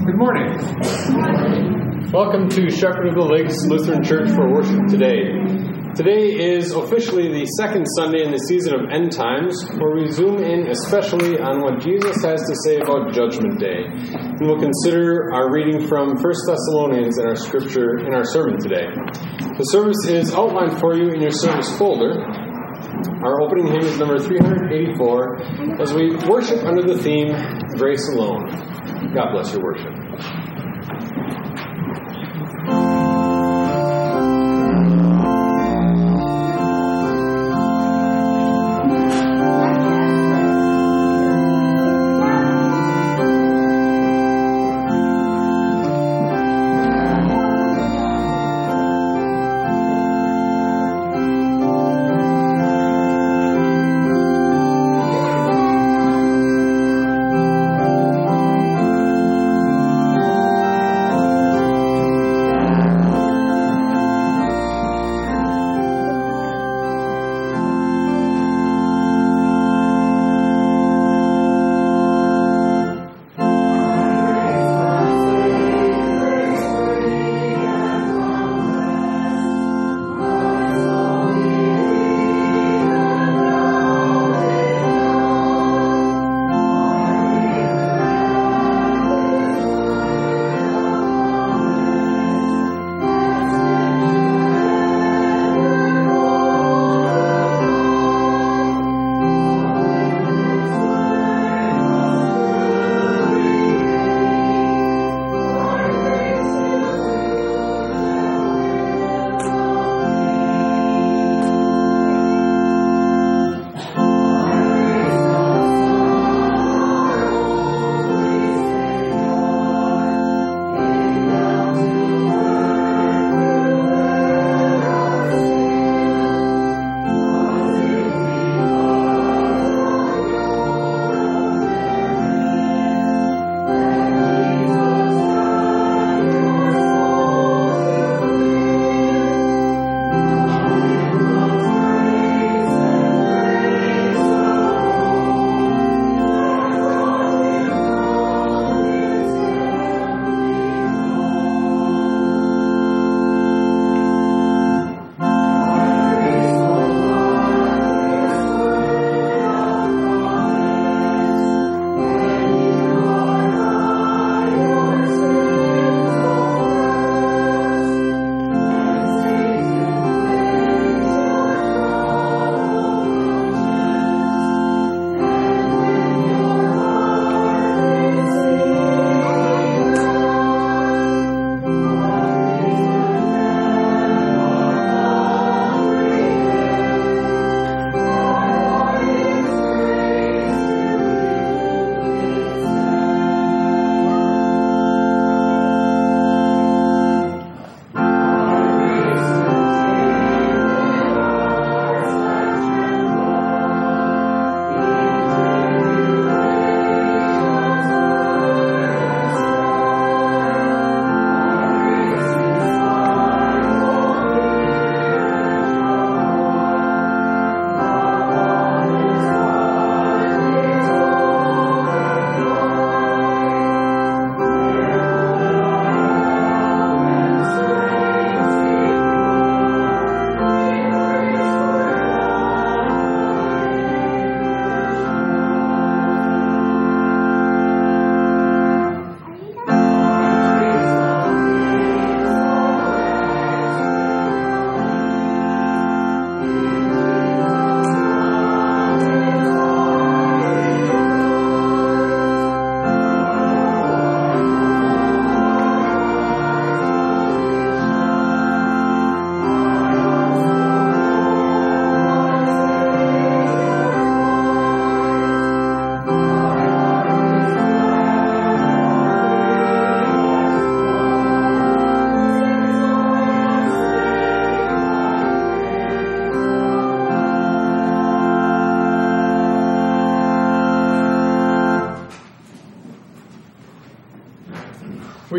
Good morning. Welcome to Shepherd of the Lakes Lutheran Church for worship today. Today is officially the second Sunday in the season of end times, where we zoom in especially on what Jesus has to say about Judgment Day. And we'll consider our reading from 1 Thessalonians in our scripture in our sermon today. The service is outlined for you in your service folder. Our opening hymn is number 384 as we worship under the theme Grace Alone. God bless your worship.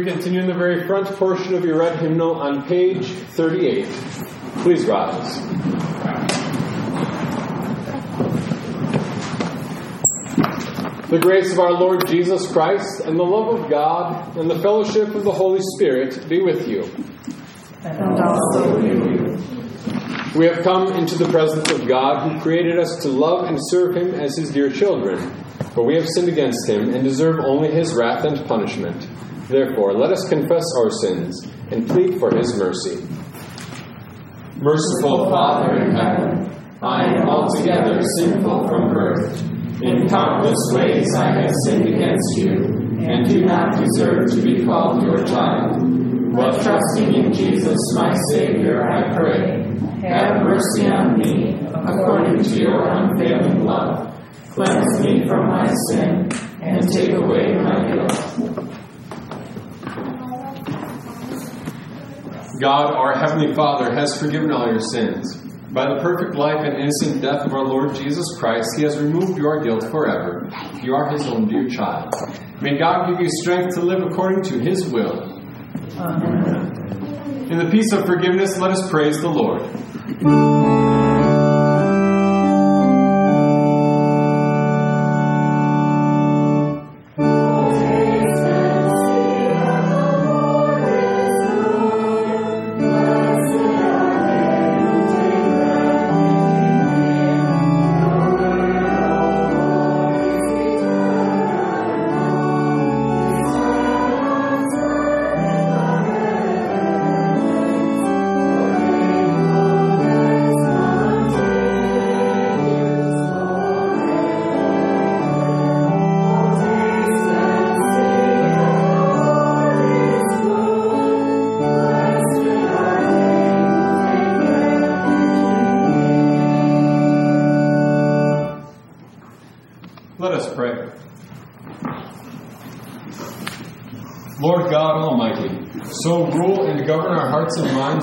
We continue in the very front portion of your red hymnal on page 38. Please rise. The grace of our Lord Jesus Christ, and the love of God, and the fellowship of the Holy Spirit be with you. And also with you. We have come into the presence of God, who created us to love and serve Him as His dear children. For we have sinned against Him and deserve only His wrath and punishment. Therefore, let us confess our sins and plead for His mercy. Merciful Father in heaven, I am altogether sinful from birth. In countless ways I have sinned against you, and do not deserve to be called your child. But trusting in Jesus, my Savior, I pray, have mercy on me, according to your unfailing love. Cleanse me from my sin, and take away my guilt. God, our Heavenly Father, has forgiven all your sins. By the perfect life and innocent death of our Lord Jesus Christ, He has removed your guilt forever. You are His own dear child. May God give you strength to live according to His will. Amen. In the peace of forgiveness, let us praise the Lord.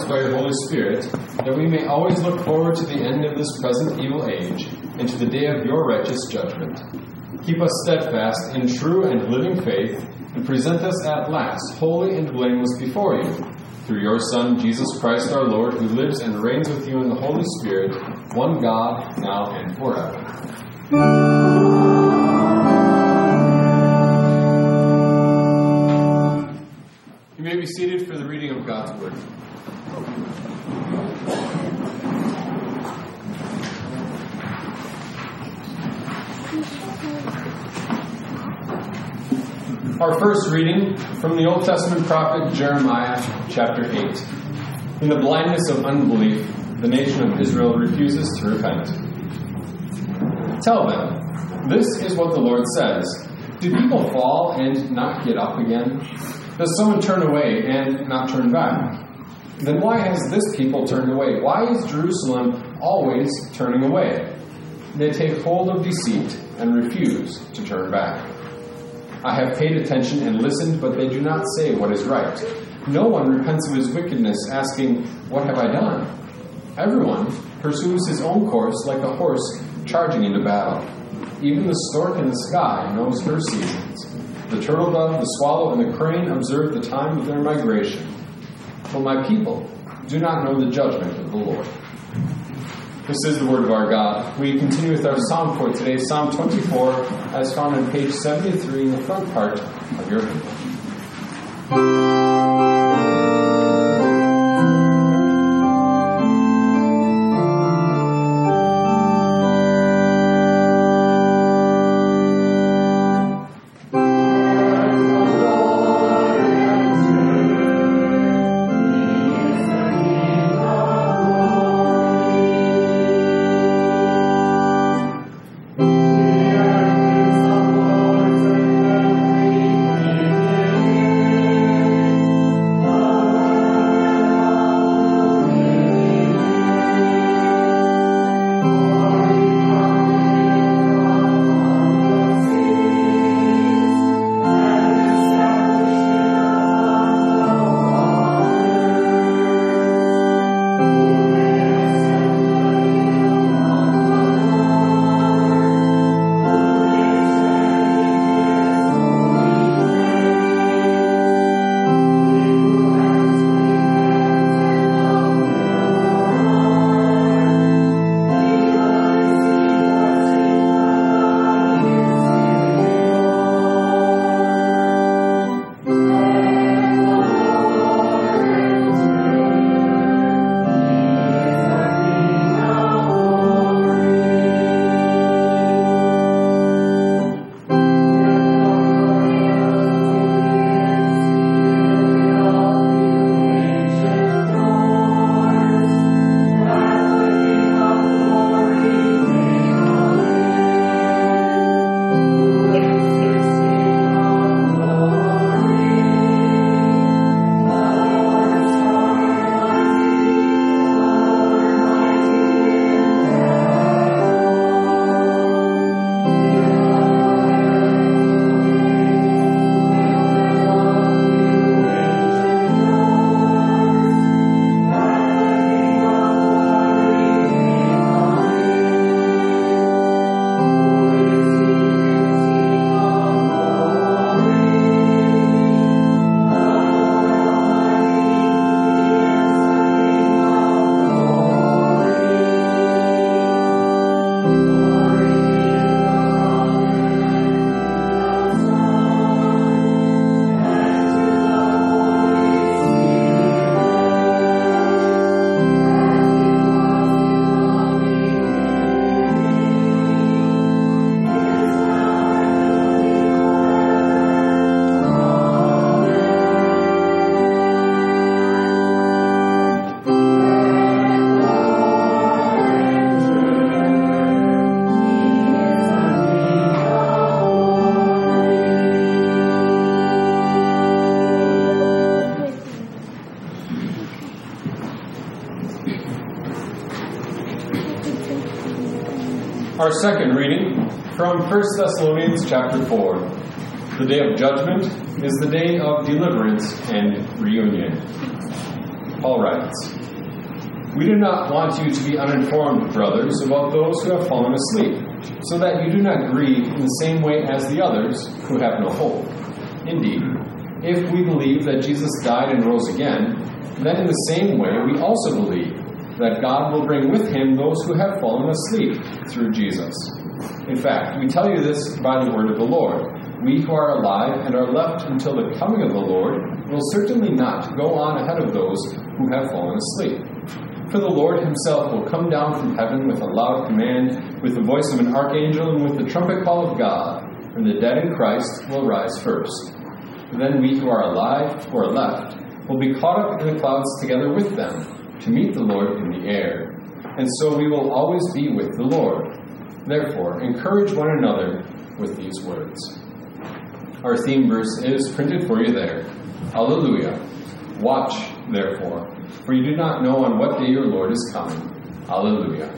By your Holy Spirit, that we may always look forward to the end of this present evil age and to the day of your righteous judgment. Keep us steadfast in true and living faith, and present us at last holy and blameless before you, through your Son, Jesus Christ our Lord, who lives and reigns with you in the Holy Spirit, one God, now and forever. Our first reading from the Old Testament prophet Jeremiah, chapter 8. In the blindness of unbelief, the nation of Israel refuses to repent. Tell them, this is what the Lord says Do people fall and not get up again? Does someone turn away and not turn back? Then why has this people turned away? Why is Jerusalem always turning away? They take hold of deceit and refuse to turn back. I have paid attention and listened, but they do not say what is right. No one repents of his wickedness, asking, What have I done? Everyone pursues his own course like a horse charging into battle. Even the stork in the sky knows her seasons. The turtle dove, the swallow, and the crane observe the time of their migration. But my people do not know the judgment of the Lord. This is the word of our God. We continue with our psalm for today, Psalm 24, as found on page 73 in the front part of your Bible. Our second reading from 1 Thessalonians chapter 4. The day of judgment is the day of deliverance and reunion. Paul writes, We do not want you to be uninformed, brothers, about those who have fallen asleep, so that you do not grieve in the same way as the others who have no hope. Indeed, if we believe that Jesus died and rose again, then in the same way we also believe that God will bring with him those who have fallen asleep through Jesus. In fact, we tell you this by the word of the Lord. We who are alive and are left until the coming of the Lord will certainly not go on ahead of those who have fallen asleep. For the Lord himself will come down from heaven with a loud command, with the voice of an archangel, and with the trumpet call of God, and the dead in Christ will rise first. Then we who are alive, who are left, will be caught up in the clouds together with them to meet the Lord in the air. And so we will always be with the Lord. Therefore, encourage one another with these words. Our theme verse is printed for you there. Alleluia. Watch, therefore, for you do not know on what day your Lord is coming. Alleluia.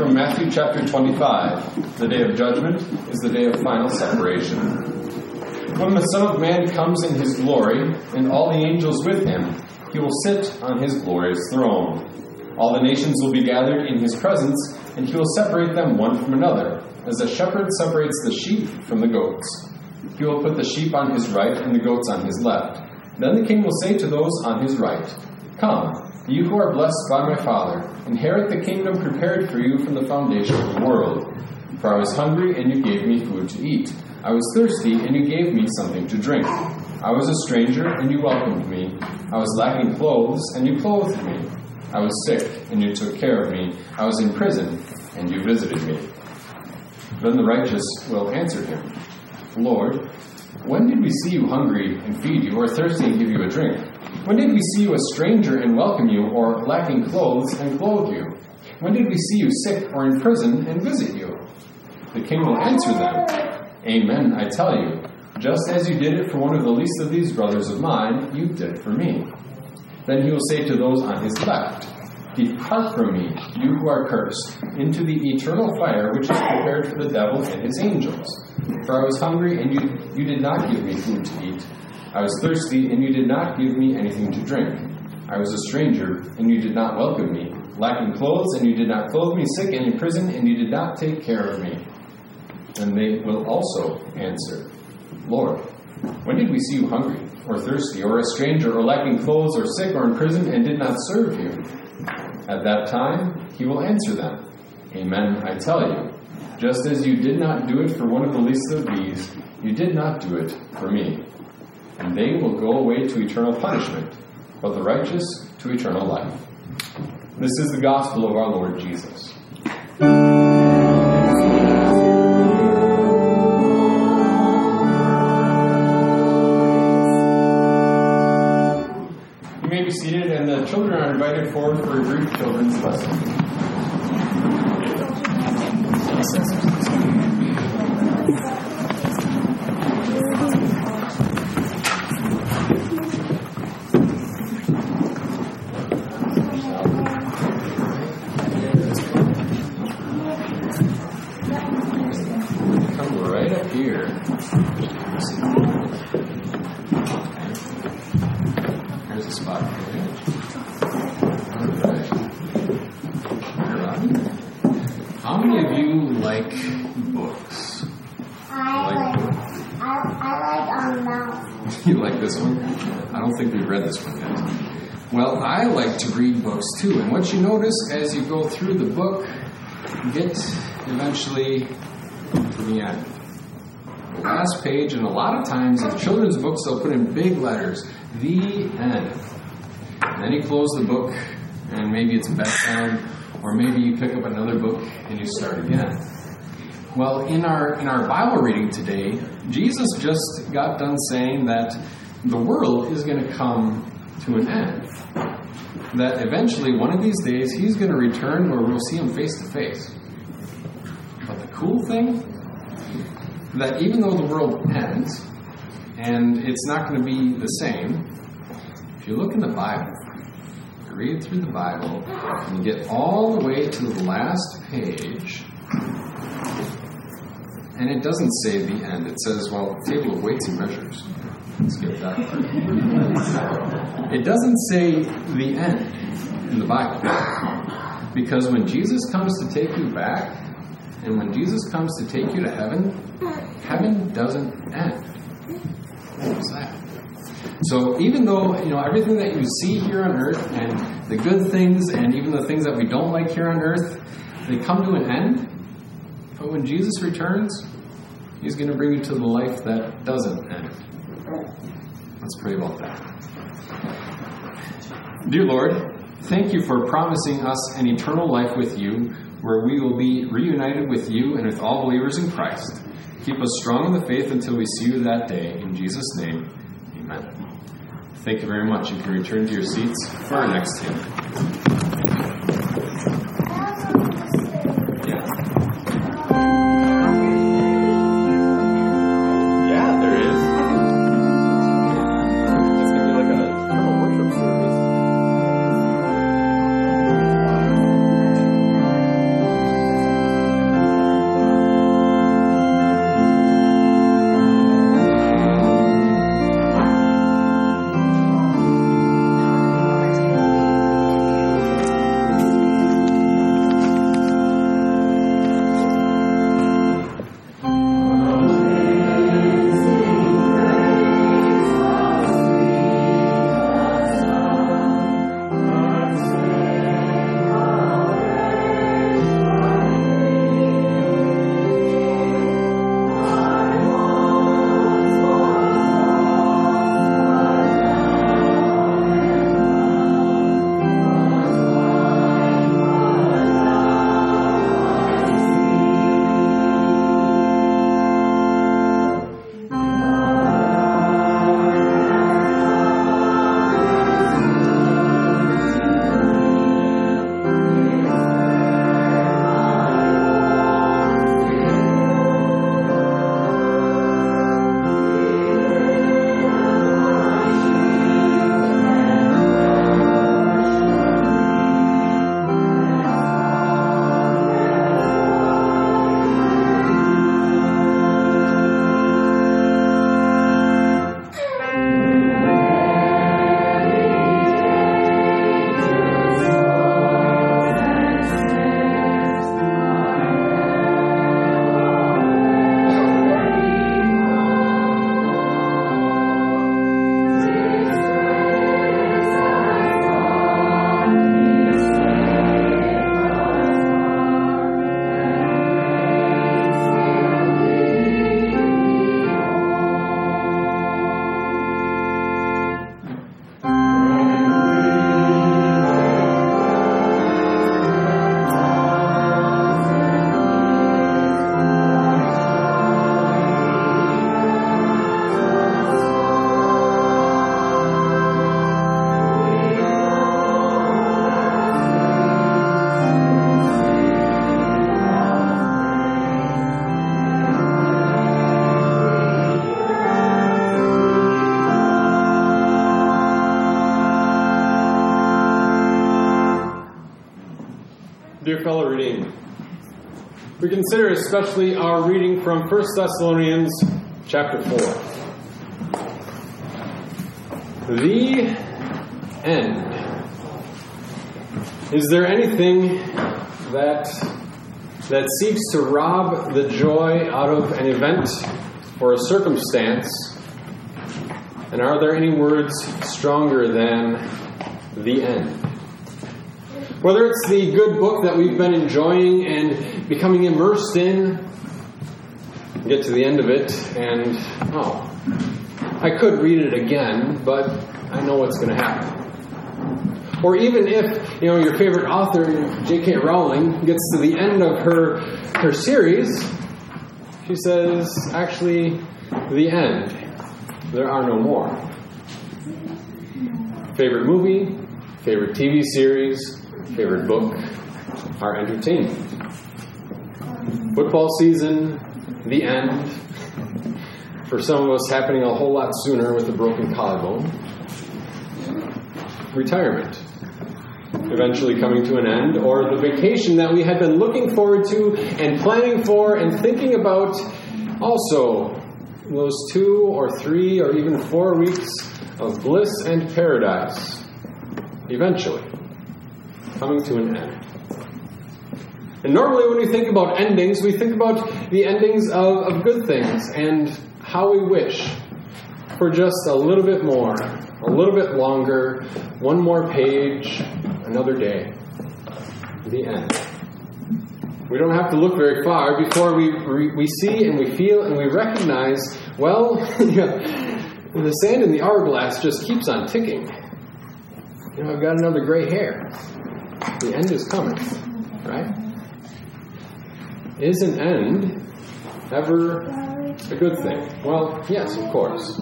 From Matthew chapter 25. The day of judgment is the day of final separation. When the Son of Man comes in his glory, and all the angels with him, he will sit on his glorious throne. All the nations will be gathered in his presence, and he will separate them one from another, as a shepherd separates the sheep from the goats. He will put the sheep on his right and the goats on his left. Then the king will say to those on his right, Come, you who are blessed by my Father, inherit the kingdom prepared for you from the foundation of the world. For I was hungry, and you gave me food to eat. I was thirsty, and you gave me something to drink. I was a stranger, and you welcomed me. I was lacking clothes, and you clothed me. I was sick, and you took care of me. I was in prison, and you visited me. Then the righteous will answer him, Lord, when did we see you hungry and feed you, or thirsty and give you a drink? When did we see you a stranger and welcome you, or lacking clothes and clothe you? When did we see you sick or in prison and visit you? The king will answer them, Amen, I tell you, just as you did it for one of the least of these brothers of mine, you did for me. Then he will say to those on his left, Depart from me, you who are cursed, into the eternal fire which is prepared for the devil and his angels. For I was hungry, and you, you did not give me food to eat. I was thirsty, and you did not give me anything to drink. I was a stranger, and you did not welcome me. Lacking clothes, and you did not clothe me. Sick and in prison, and you did not take care of me. And they will also answer, Lord, when did we see you hungry, or thirsty, or a stranger, or lacking clothes, or sick, or in prison, and did not serve you? At that time, he will answer them Amen, I tell you. Just as you did not do it for one of the least of these, you did not do it for me. And they will go away to eternal punishment, but the righteous to eternal life. This is the gospel of our Lord Jesus. You may be seated, and the children are invited forward for a brief children's lesson. Like to read books too, and what you notice as you go through the book, you get eventually to the end. The last page, and a lot of times in children's books, they'll put in big letters, the end. And then you close the book, and maybe it's bedtime, or maybe you pick up another book and you start again. Well, in our in our Bible reading today, Jesus just got done saying that the world is going to come to an end. That eventually, one of these days, he's going to return where we'll see him face to face. But the cool thing, that even though the world ends, and it's not going to be the same, if you look in the Bible, you read through the Bible, and you get all the way to the last page, and it doesn't say the end. It says, well, table of weights and measures. Skip that. It doesn't say the end in the Bible. Because when Jesus comes to take you back, and when Jesus comes to take you to heaven, heaven doesn't end. What was that? So even though you know everything that you see here on earth and the good things and even the things that we don't like here on earth, they come to an end. But when Jesus returns, he's going to bring you to the life that doesn't end. Let's pray about that. Dear Lord, thank you for promising us an eternal life with you where we will be reunited with you and with all believers in Christ. Keep us strong in the faith until we see you that day. In Jesus' name, amen. Thank you very much. You can return to your seats for our next hymn. Consider especially our reading from 1 Thessalonians chapter 4. The end. Is there anything that that seeks to rob the joy out of an event or a circumstance? And are there any words stronger than the end. Whether it's the good book that we've been enjoying and becoming immersed in, get to the end of it and, oh, I could read it again, but I know what's going to happen. Or even if, you know, your favorite author, J.K. Rowling, gets to the end of her, her series, she says, actually, the end. There are no more. Favorite movie, favorite TV series, favorite book, are entertainment. Football season, the end. For some of us, happening a whole lot sooner with a broken collarbone. Retirement, eventually coming to an end, or the vacation that we had been looking forward to and planning for and thinking about also those two or three or even four weeks of bliss and paradise, eventually coming to an end. And normally, when we think about endings, we think about the endings of, of good things and how we wish for just a little bit more, a little bit longer, one more page, another day. The end. We don't have to look very far before we, we, see and we feel and we recognize, well, the sand in the hourglass just keeps on ticking. You know, I've got another gray hair. The end is coming, right? Is an end ever a good thing? Well, yes, of course.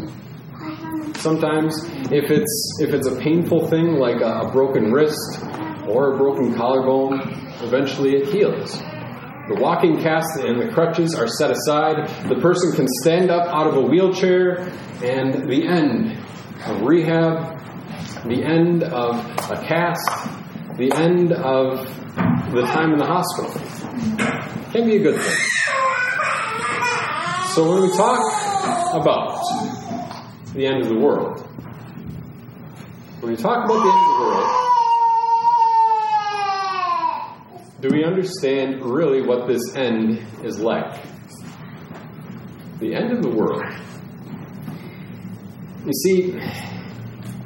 Sometimes, if it's if it's a painful thing like a, a broken wrist or a broken collarbone, eventually it heals. The walking cast and the crutches are set aside. The person can stand up out of a wheelchair, and the end of rehab, the end of a cast, the end of the time in the hospital can be a good thing. So when we talk about the end of the world, when we talk about the end of the world, do we understand really what this end is like? The end of the world. You see,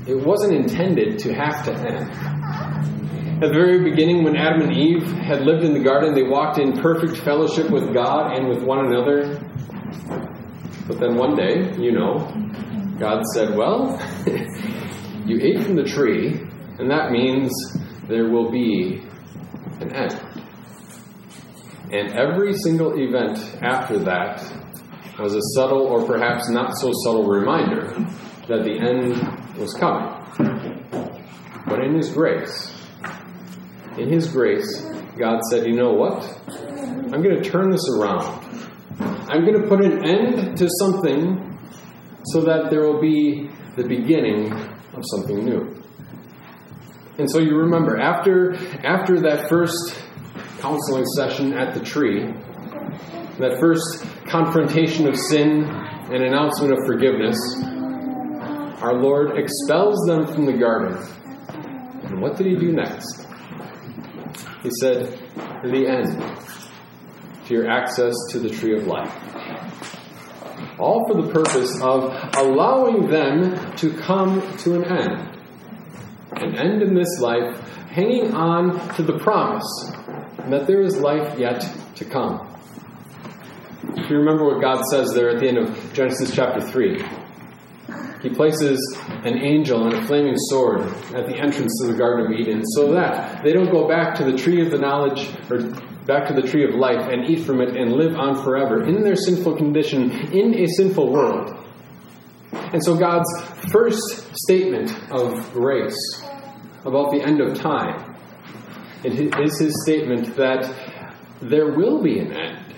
it wasn't intended to have to end. At the very beginning, when Adam and Eve had lived in the garden, they walked in perfect fellowship with God and with one another. But then one day, you know, God said, Well, you ate from the tree, and that means there will be an end. And every single event after that was a subtle or perhaps not so subtle reminder that the end was coming. But in His grace, in His grace, God said, You know what? I'm going to turn this around. I'm going to put an end to something so that there will be the beginning of something new. And so you remember, after, after that first counseling session at the tree, that first confrontation of sin and announcement of forgiveness, our Lord expels them from the garden. And what did he do next? He said, The end to your access to the tree of life. All for the purpose of allowing them to come to an end. An end in this life, hanging on to the promise that there is life yet to come. If you remember what God says there at the end of Genesis chapter 3, He places an angel and a flaming sword at the entrance to the Garden of Eden so that they don't go back to the tree of the knowledge or back to the tree of life and eat from it and live on forever in their sinful condition in a sinful world. And so God's first statement of grace about the end of time is his statement that there will be an end.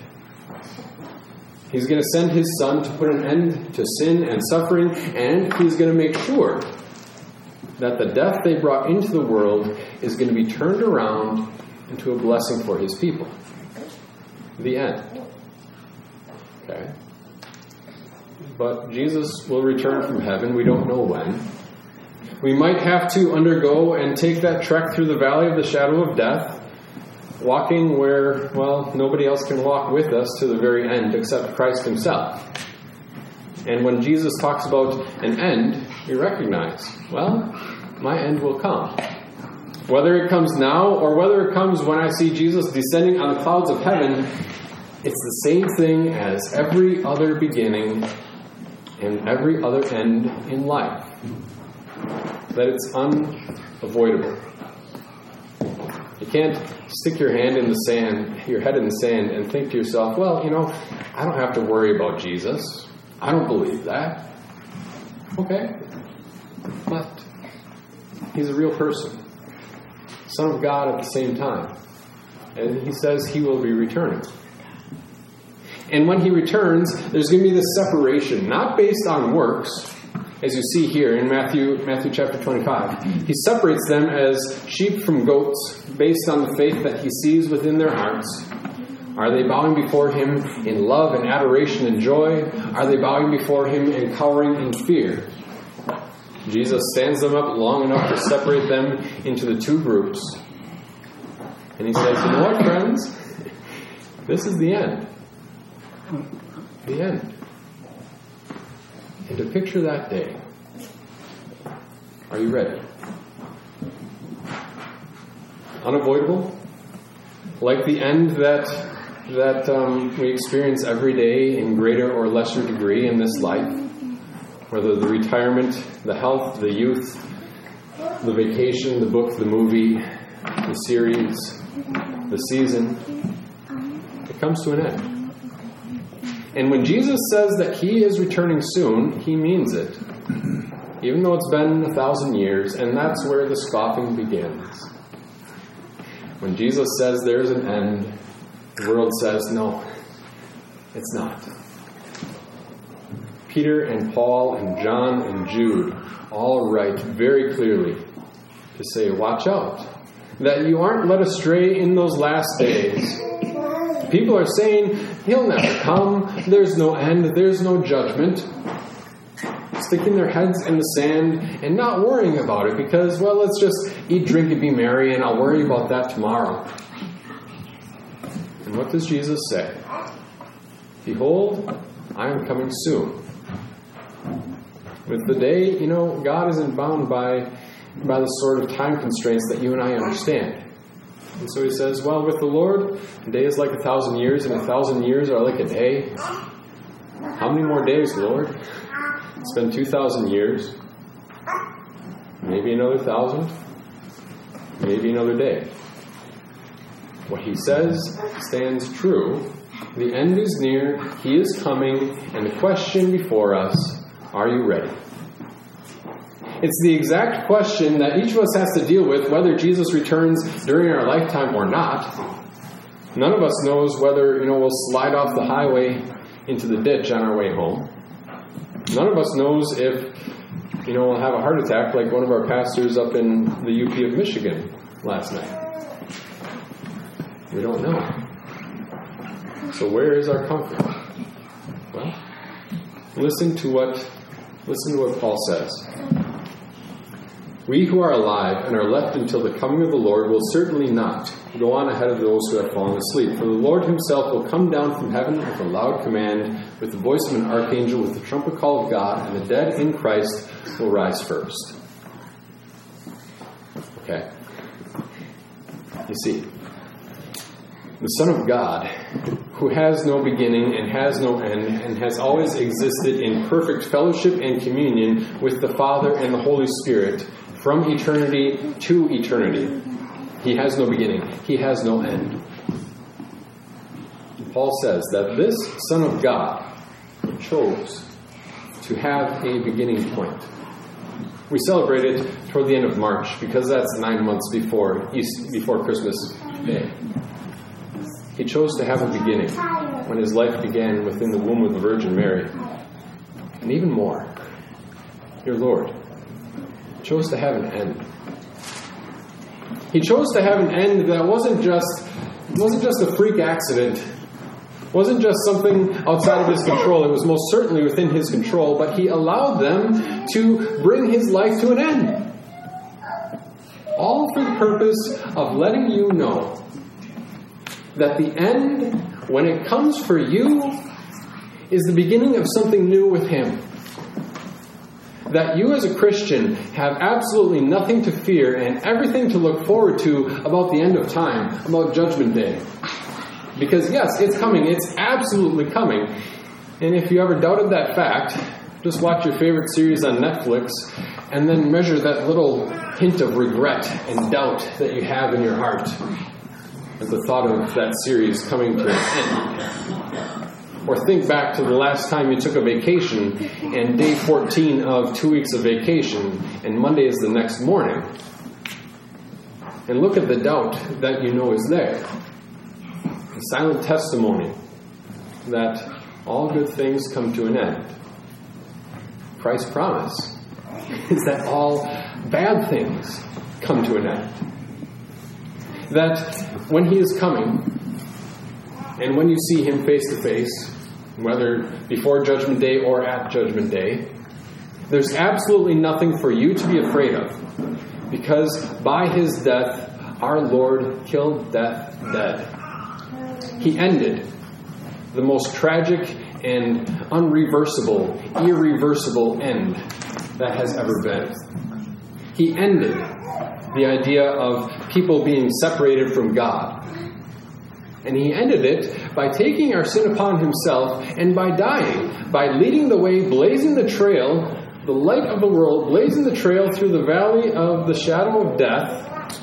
He's going to send his son to put an end to sin and suffering, and he's going to make sure that the death they brought into the world is going to be turned around into a blessing for his people. The end. Okay? But Jesus will return from heaven. We don't know when. We might have to undergo and take that trek through the valley of the shadow of death, walking where, well, nobody else can walk with us to the very end except Christ Himself. And when Jesus talks about an end, we recognize, well, my end will come. Whether it comes now or whether it comes when I see Jesus descending on the clouds of heaven, it's the same thing as every other beginning and every other end in life. That it's unavoidable. You can't stick your hand in the sand, your head in the sand, and think to yourself, well, you know, I don't have to worry about Jesus. I don't believe that. Okay. But he's a real person, Son of God at the same time. And he says he will be returning. And when he returns, there's going to be this separation, not based on works, as you see here in Matthew, Matthew chapter 25. He separates them as sheep from goats based on the faith that he sees within their hearts. Are they bowing before him in love and adoration and joy? Are they bowing before him and cowering in fear? Jesus stands them up long enough to separate them into the two groups. And he says, You know what, friends? This is the end. The end. And to picture that day, are you ready? Unavoidable? Like the end that, that um, we experience every day in greater or lesser degree in this life? Whether the retirement, the health, the youth, the vacation, the book, the movie, the series, the season, it comes to an end. And when Jesus says that he is returning soon, he means it. Even though it's been a thousand years, and that's where the scoffing begins. When Jesus says there's an end, the world says, no, it's not. Peter and Paul and John and Jude all write very clearly to say, watch out, that you aren't led astray in those last days People are saying, He'll never come, there's no end, there's no judgment. Sticking their heads in the sand and not worrying about it because, well, let's just eat, drink, and be merry, and I'll worry about that tomorrow. And what does Jesus say? Behold, I am coming soon. With the day, you know, God isn't bound by, by the sort of time constraints that you and I understand. And so he says, Well, with the Lord, a day is like a thousand years, and a thousand years are like a day. How many more days, Lord? It's been 2,000 years. Maybe another thousand. Maybe another day. What he says stands true. The end is near, he is coming, and the question before us are you ready? It's the exact question that each of us has to deal with whether Jesus returns during our lifetime or not. None of us knows whether, you know, we'll slide off the highway into the ditch on our way home. None of us knows if, you know, we'll have a heart attack like one of our pastors up in the UP of Michigan last night. We don't know. So where is our comfort? Well, listen to what listen to what Paul says. We who are alive and are left until the coming of the Lord will certainly not go on ahead of those who have fallen asleep. For the Lord himself will come down from heaven with a loud command, with the voice of an archangel, with the trumpet call of God, and the dead in Christ will rise first. Okay. You see, the Son of God, who has no beginning and has no end, and has always existed in perfect fellowship and communion with the Father and the Holy Spirit, from eternity to eternity. He has no beginning, he has no end. Paul says that this Son of God chose to have a beginning point. We celebrate it toward the end of March because that's nine months before East, before Christmas Day. He chose to have a beginning when his life began within the womb of the Virgin Mary. And even more, your Lord chose to have an end. He chose to have an end that wasn't just wasn't just a freak accident, wasn't just something outside of his control. It was most certainly within his control, but he allowed them to bring his life to an end. All for the purpose of letting you know that the end, when it comes for you, is the beginning of something new with him that you as a Christian have absolutely nothing to fear and everything to look forward to about the end of time, about Judgment Day. Because, yes, it's coming, it's absolutely coming. And if you ever doubted that fact, just watch your favorite series on Netflix and then measure that little hint of regret and doubt that you have in your heart at the thought of that series coming to an end. Or think back to the last time you took a vacation and day 14 of two weeks of vacation, and Monday is the next morning. And look at the doubt that you know is there. A silent testimony that all good things come to an end. Christ's promise is that all bad things come to an end. That when He is coming, and when you see Him face to face, whether before Judgment Day or at Judgment Day, there's absolutely nothing for you to be afraid of. Because by His death, our Lord killed death dead. He ended the most tragic and unreversible, irreversible end that has ever been. He ended the idea of people being separated from God. And he ended it by taking our sin upon himself and by dying, by leading the way, blazing the trail, the light of the world, blazing the trail through the valley of the shadow of death,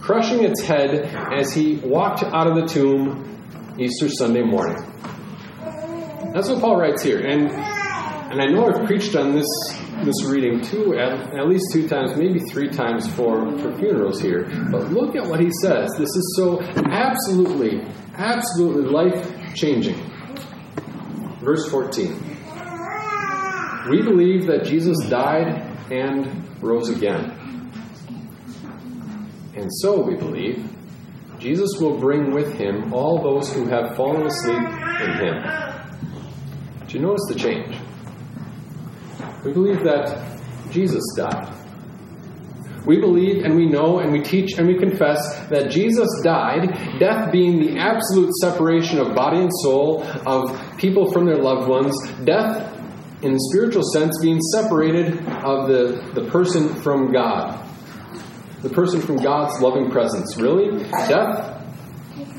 crushing its head as he walked out of the tomb Easter Sunday morning. That's what Paul writes here. And and I know I've preached on this this reading two at, at least two times, maybe three times for, for funerals here. But look at what he says. This is so absolutely, absolutely life changing. Verse 14. We believe that Jesus died and rose again. And so we believe Jesus will bring with him all those who have fallen asleep in him. Do you notice the change? We believe that Jesus died. We believe and we know and we teach and we confess that Jesus died, death being the absolute separation of body and soul, of people from their loved ones, death in the spiritual sense being separated of the, the person from God, the person from God's loving presence. Really? Death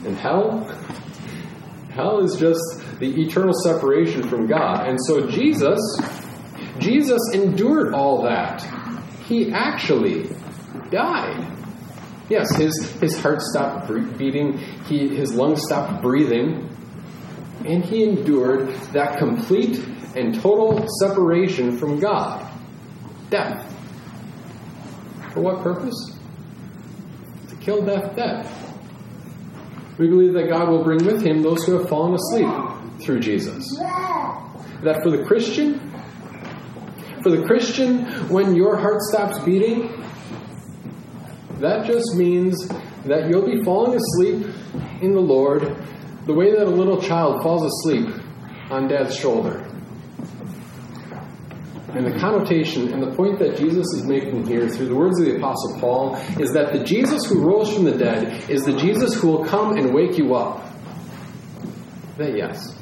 and hell? Hell is just the eternal separation from God. And so Jesus Jesus endured all that. He actually died. Yes, his, his heart stopped beating, he, his lungs stopped breathing, and he endured that complete and total separation from God death. For what purpose? To kill death death. We believe that God will bring with him those who have fallen asleep through Jesus. That for the Christian, for the Christian, when your heart stops beating, that just means that you'll be falling asleep in the Lord the way that a little child falls asleep on dad's shoulder. And the connotation and the point that Jesus is making here through the words of the Apostle Paul is that the Jesus who rose from the dead is the Jesus who will come and wake you up. That yes.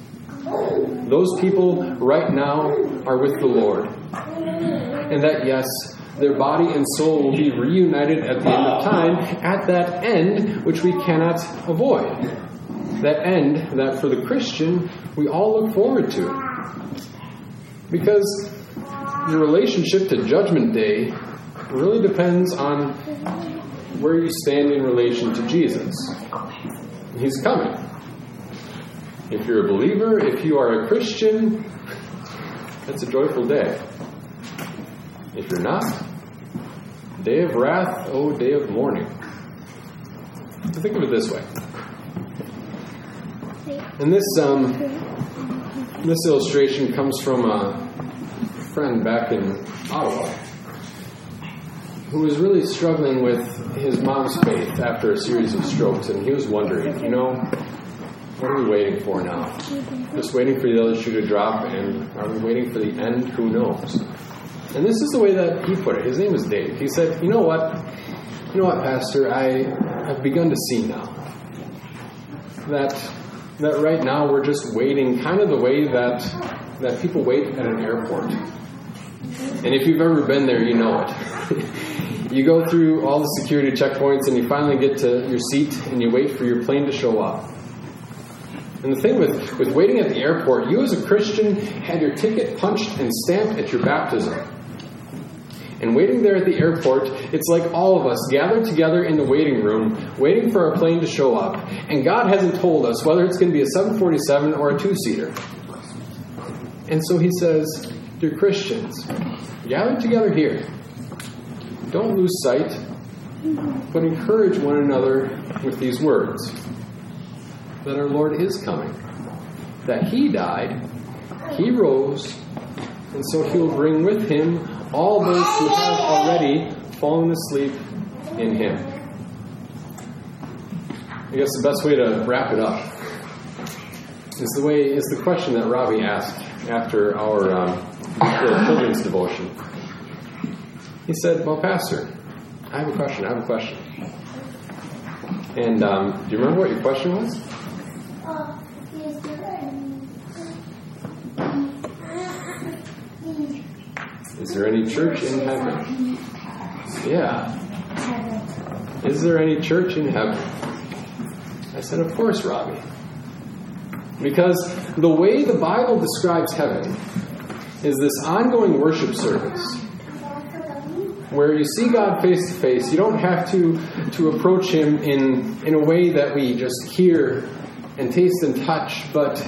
Those people right now are with the Lord. And that, yes, their body and soul will be reunited at the end of time, at that end which we cannot avoid. That end that for the Christian we all look forward to. Because your relationship to Judgment Day really depends on where you stand in relation to Jesus. He's coming. If you're a believer, if you are a Christian, that's a joyful day. If you're not, day of wrath, oh, day of mourning. Think of it this way. And this um, this illustration comes from a friend back in Ottawa who was really struggling with his mom's faith after a series of strokes, and he was wondering, you know, what are we waiting for now? Just waiting for the other shoe to drop, and are we waiting for the end? Who knows? And this is the way that he put it. His name is Dave. He said, You know what? You know what, Pastor? I, I've begun to see now that, that right now we're just waiting kind of the way that, that people wait at an airport. And if you've ever been there, you know it. you go through all the security checkpoints and you finally get to your seat and you wait for your plane to show up. And the thing with, with waiting at the airport, you as a Christian had your ticket punched and stamped at your baptism. And waiting there at the airport, it's like all of us gathered together in the waiting room, waiting for our plane to show up. And God hasn't told us whether it's going to be a 747 or a two seater. And so He says, Dear Christians, gather together here. Don't lose sight, but encourage one another with these words that our Lord is coming, that He died, He rose, and so He'll bring with Him all those who have already fallen asleep in Him. I guess the best way to wrap it up is the way is the question that Robbie asked after our um, children's devotion. He said, "Well, Pastor, I have a question. I have a question." And um, do you remember what your question was? Is there any church in heaven? Yeah. Is there any church in heaven? I said, Of course, Robbie. Because the way the Bible describes heaven is this ongoing worship service where you see God face to face. You don't have to, to approach Him in, in a way that we just hear and taste and touch but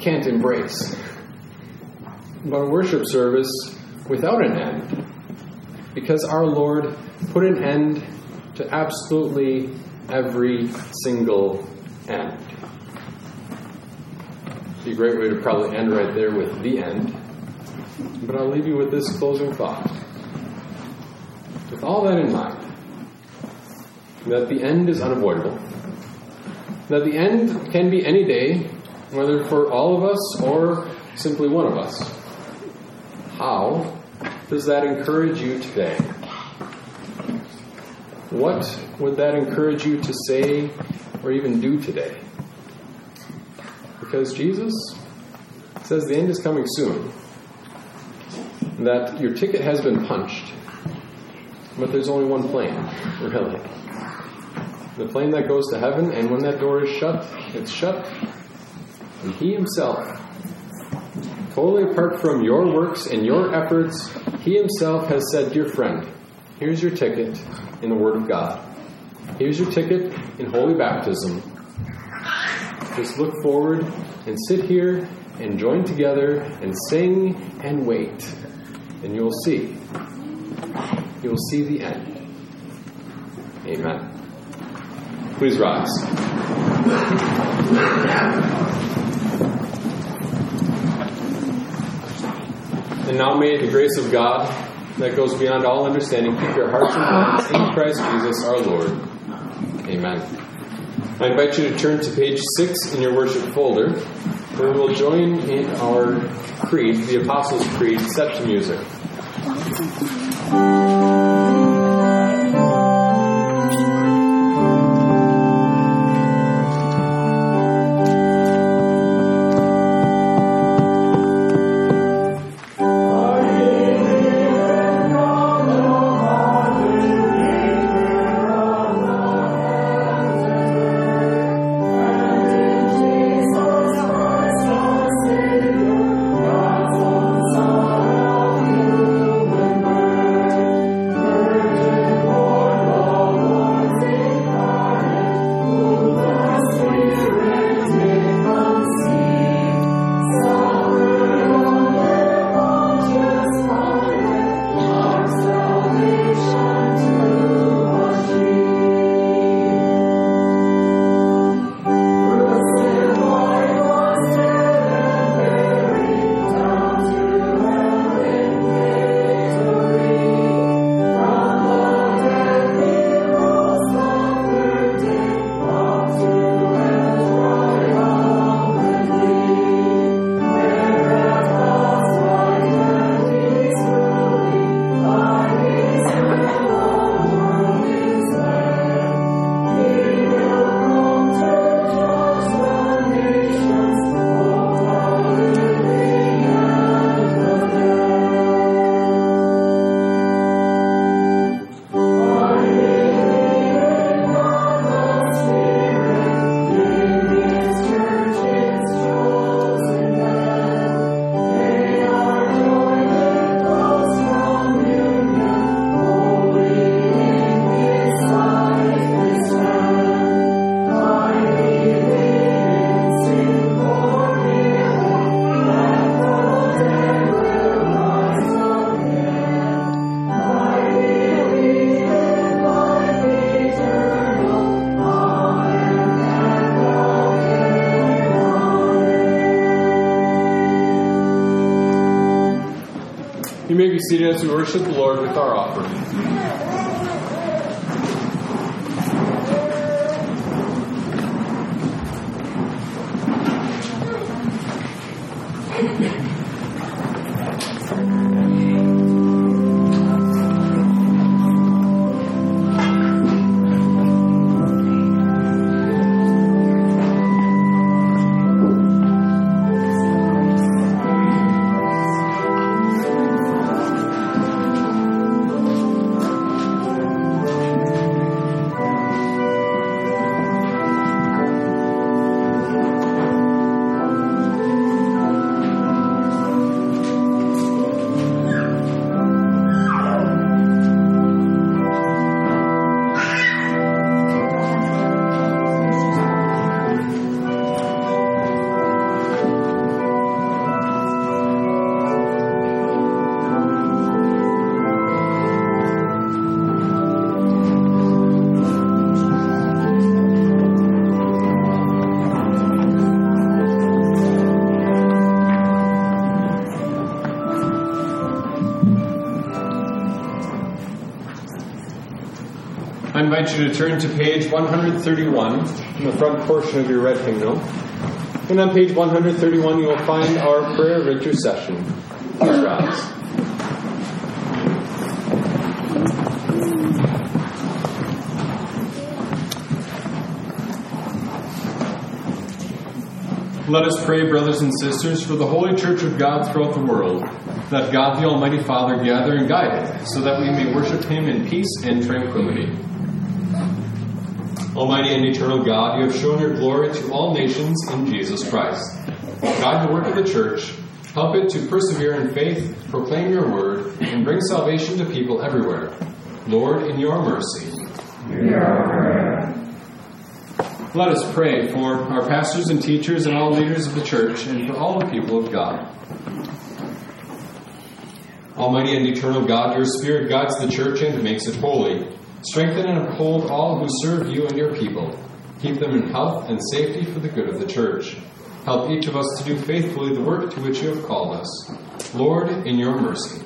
can't embrace. But a worship service without an end. Because our Lord put an end to absolutely every single end. Be a great way to probably end right there with the end. But I'll leave you with this closing thought. With all that in mind, that the end is unavoidable, that the end can be any day, whether for all of us or simply one of us. How does that encourage you today? What would that encourage you to say or even do today? Because Jesus says the end is coming soon, that your ticket has been punched, but there's only one plane, really. The plane that goes to heaven, and when that door is shut, it's shut, and He Himself totally apart from your works and your efforts, He Himself has said, Dear friend, here's your ticket in the Word of God. Here's your ticket in holy baptism. Just look forward and sit here and join together and sing and wait, and you'll see. You'll see the end. Amen. Please rise. And now may the grace of God that goes beyond all understanding keep your hearts and minds in Christ Jesus our Lord. Amen. I invite you to turn to page 6 in your worship folder, where we'll join in our creed, the Apostles' Creed, set to music. Invite you to turn to page 131 in the front portion of your red hymnal. And on page 131, you will find our prayer of intercession. Please rise. Let us pray, brothers and sisters, for the Holy Church of God throughout the world, that God the Almighty Father gather and guide it, so that we may worship Him in peace and tranquility. Almighty and eternal God, you have shown your glory to all nations in Jesus Christ. Guide the work of the church, help it to persevere in faith, proclaim your word, and bring salvation to people everywhere. Lord, in your mercy. Let us pray for our pastors and teachers and all leaders of the church and for all the people of God. Almighty and eternal God, your Spirit guides the church and makes it holy. Strengthen and uphold all who serve you and your people. Keep them in health and safety for the good of the church. Help each of us to do faithfully the work to which you have called us. Lord, in your mercy.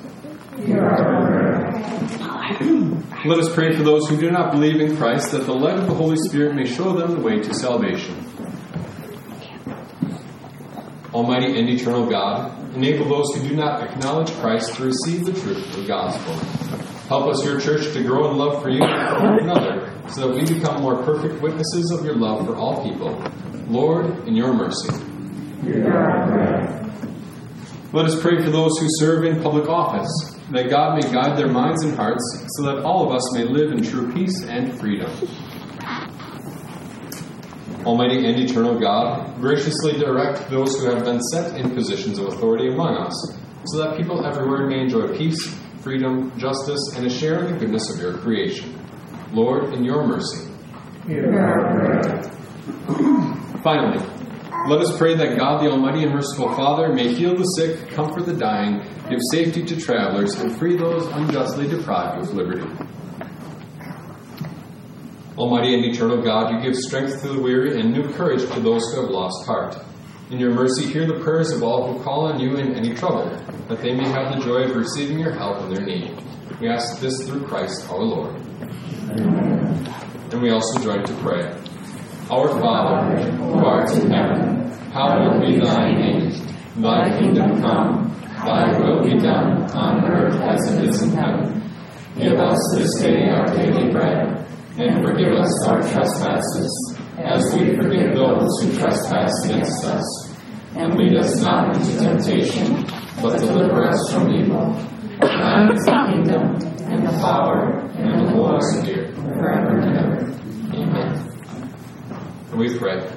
Let us pray for those who do not believe in Christ, that the light of the Holy Spirit may show them the way to salvation. Almighty and eternal God, enable those who do not acknowledge Christ to receive the truth of the gospel. Help us, your church, to grow in love for you and for one another, so that we become more perfect witnesses of your love for all people. Lord, in your mercy. Let us pray for those who serve in public office, that God may guide their minds and hearts, so that all of us may live in true peace and freedom. Almighty and eternal God, graciously direct those who have been set in positions of authority among us, so that people everywhere may enjoy peace, freedom, justice, and a share in the goodness of your creation. Lord, in your mercy. Finally, let us pray that God, the Almighty and merciful Father, may heal the sick, comfort the dying, give safety to travelers, and free those unjustly deprived of liberty. Almighty and eternal God, you give strength to the weary and new courage to those who have lost heart. In your mercy, hear the prayers of all who call on you in any trouble, that they may have the joy of receiving your help in their need. We ask this through Christ our Lord. And we also join to pray. Our Father, who art in heaven, hallowed be thy name. Thy kingdom come, thy will be done, on earth as it is in heaven. Give us this day our daily bread, and forgive us our trespasses, as we forgive those who trespass against us. And lead us not into temptation, but deliver us from evil. For is the kingdom, and the power, and the glory, forever and ever. Amen. And we pray.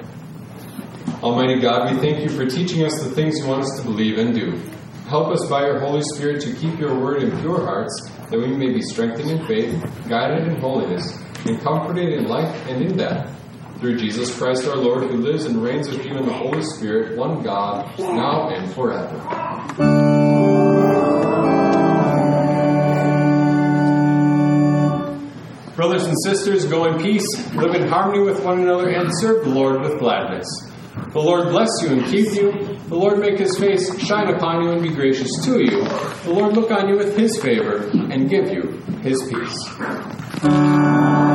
Almighty God, we thank you for teaching us the things you want us to believe and do. Help us by your Holy Spirit to keep your word in pure hearts, that we may be strengthened in faith, guided in holiness, comforted in life and in death. Through Jesus Christ our Lord, who lives and reigns with you in the Holy Spirit, one God, now and forever. Brothers and sisters, go in peace, live in harmony with one another, and serve the Lord with gladness. The Lord bless you and keep you. The Lord make his face shine upon you and be gracious to you. The Lord look on you with his favor and give you his peace.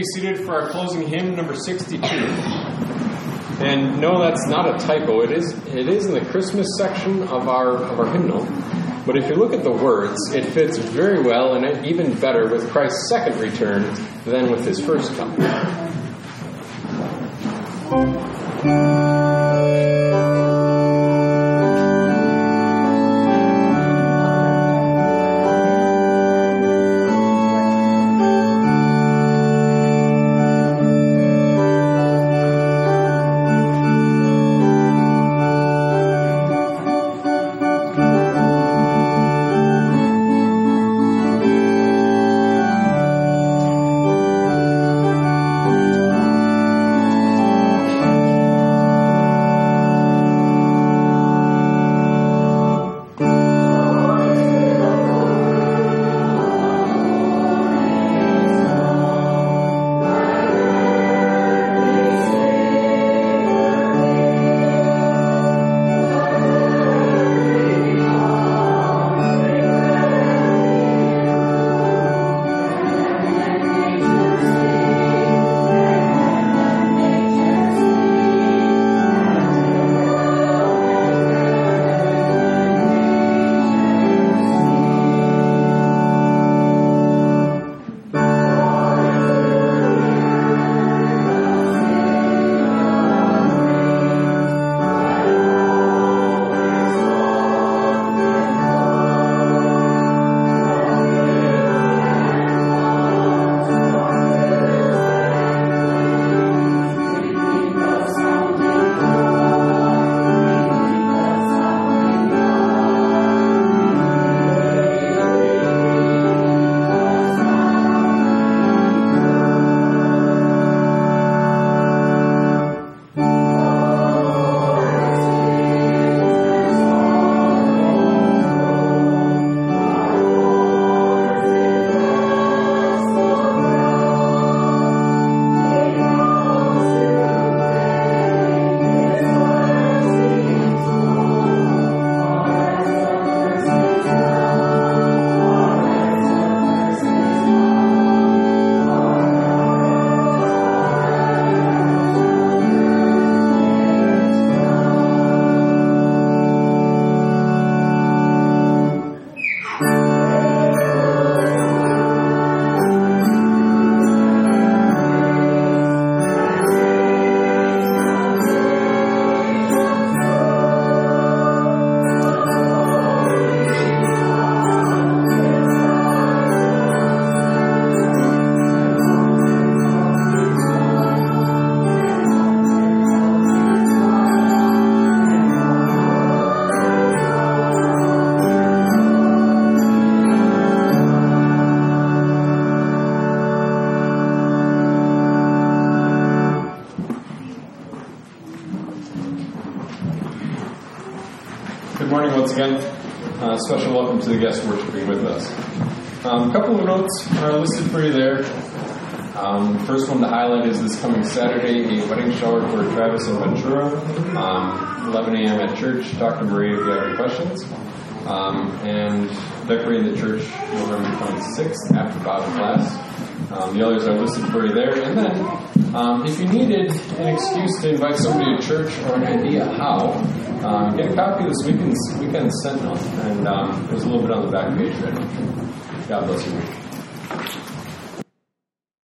Be seated for our closing hymn, number 62. And no, that's not a typo. It is it is in the Christmas section of our of our hymnal. But if you look at the words, it fits very well and even better with Christ's second return than with his first coming. Shower for Travis and Ventura, um, 11 a.m. at church. Talk to Marie if you have any questions. Um, and decorating the church November 26th after Bible class. Um, the others are listed for you there. And then, um, if you needed an excuse to invite somebody to church or an idea how, um, get a copy of this weekend's, weekend Sentinel. And um, there's a little bit on the back page ready. God bless you.